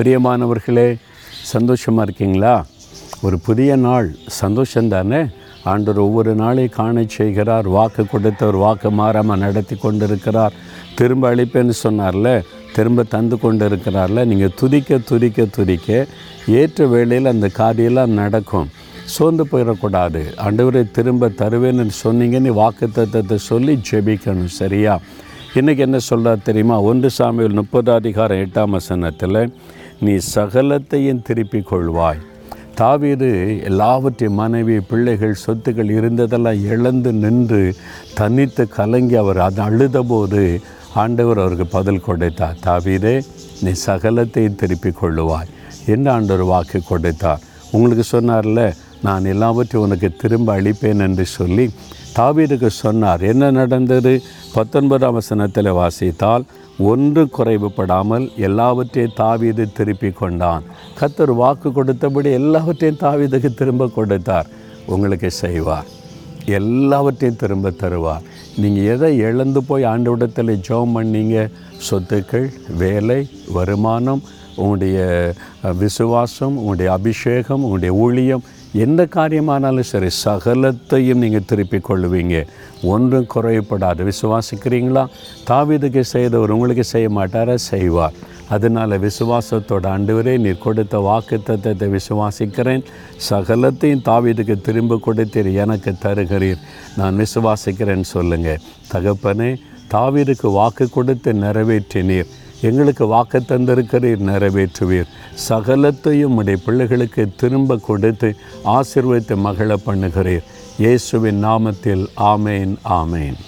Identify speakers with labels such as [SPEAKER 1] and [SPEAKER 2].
[SPEAKER 1] பிரியமானவர்களே சந்தோஷமாக இருக்கீங்களா? ஒரு புதிய நாள் சந்தோஷந்தானே? ஆண்டவர் ஒவ்வொரு நாளை காண செய்கிறார் வாக்கு கொடுத்தவர் வாக்கு மாறாமல் நடத்தி கொண்டிருக்கிறார். திரும்ப அழிப்பேன்னு சொன்னார்ல திரும்ப தந்து கொண்டு இருக்கிறார்ல நீங்கள் துதிக்க துதிக்க துதிக்க ஏற்ற வேளையில் அந்த காரியெல்லாம் நடக்கும். சோர்ந்து போயிடக்கூடாது. ஆண்டவரை திரும்ப தருவேன்னு சொன்னீங்கன்னு வாக்கு தத்தத்தை சொல்லி ஜெபிக்கணும் சரியா? இன்றைக்கி என்ன சொல்கிறார் தெரியுமா? ஒன்று சாமியில் முப்பது அதிகாரம் எட்டாம் வசனத்தில் நீ சகலத்தையும் திருப்பிக் கொள்வாய். தாவீது எல்லாவற்றையும் மனைவி பிள்ளைகள் சொத்துக்கள் இருந்ததெல்லாம் இழந்து நின்று தனித்து கலங்கி அவர் அது அழுதபோது ஆண்டவர் அவருக்கு பதில் கொடுத்தார். தாவீதே நீ சகலத்தையும் திருப்பிக் கொள்ளுவாய் என்ன ஆண்டவர் வாக்கு கொடுத்தார். உங்களுக்கு சொன்னார்ல நான் எல்லாவற்றையும் உனக்கு திரும்ப அளிப்பேன் என்று சொல்லி தாவீதுக்கு சொன்னார். என்ன நடந்தது? பத்தொன்பதாம் வசனத்தில் வாசித்தால் ஒன்று குறைவுபடாமல் எல்லாவற்றையும் தாவீது திருப்பி கொண்டான். கத்தர் வாக்கு கொடுத்தபடி எல்லாவற்றையும் தாவீதுக்கு திரும்ப கொடுத்தார். உங்களுக்கு செய்வார். எல்லாவற்றையும் திரும்ப தருவார். நீங்கள் எதை இழந்து போய் ஆண்டவிடத்தில் ஜோம் பண்ணீங்க? சொத்துக்கள் வேலை வருமானம் உங்களுடைய விசுவாசம் உங்களுடைய அபிஷேகம் உங்களுடைய ஊழியம் எந்த காரியமானாலும் சரி சகலத்தையும் நீங்கள் திருப்பிக் கொள்ளுவீங்க. ஒன்றும் குறையப்படாது. விசுவாசிக்கிறீங்களா? தாவிதுக்கு செய்தவர் உங்களுக்கு செய்ய மாட்டார? செய்வார். அதனால் விசுவாசத்தோட ஆண்டவரே நீர் கொடுத்த வாக்கு தத்துவத்தை விசுவாசிக்கிறேன். சகலத்தையும் தாவிதுக்கு திரும்ப கொடுத்தீர் எனக்கு தருகிறீர். நான் விசுவாசிக்கிறேன்னு சொல்லுங்கள் தகப்பனே தாவிதுக்கு வாக்கு கொடுத்து நிறைவேற்றினீர். எங்களுக்கு வாக்கு தந்திருக்கிறீர் நிறைவேற்றுவீர். சகலத்தையும் உடைய பிள்ளைகளுக்கு திரும்ப கொடுத்து ஆசீர்வதித்து மகள பண்ணுகிறீர். இயேசுவின் நாமத்தில் ஆமேன் ஆமேன்.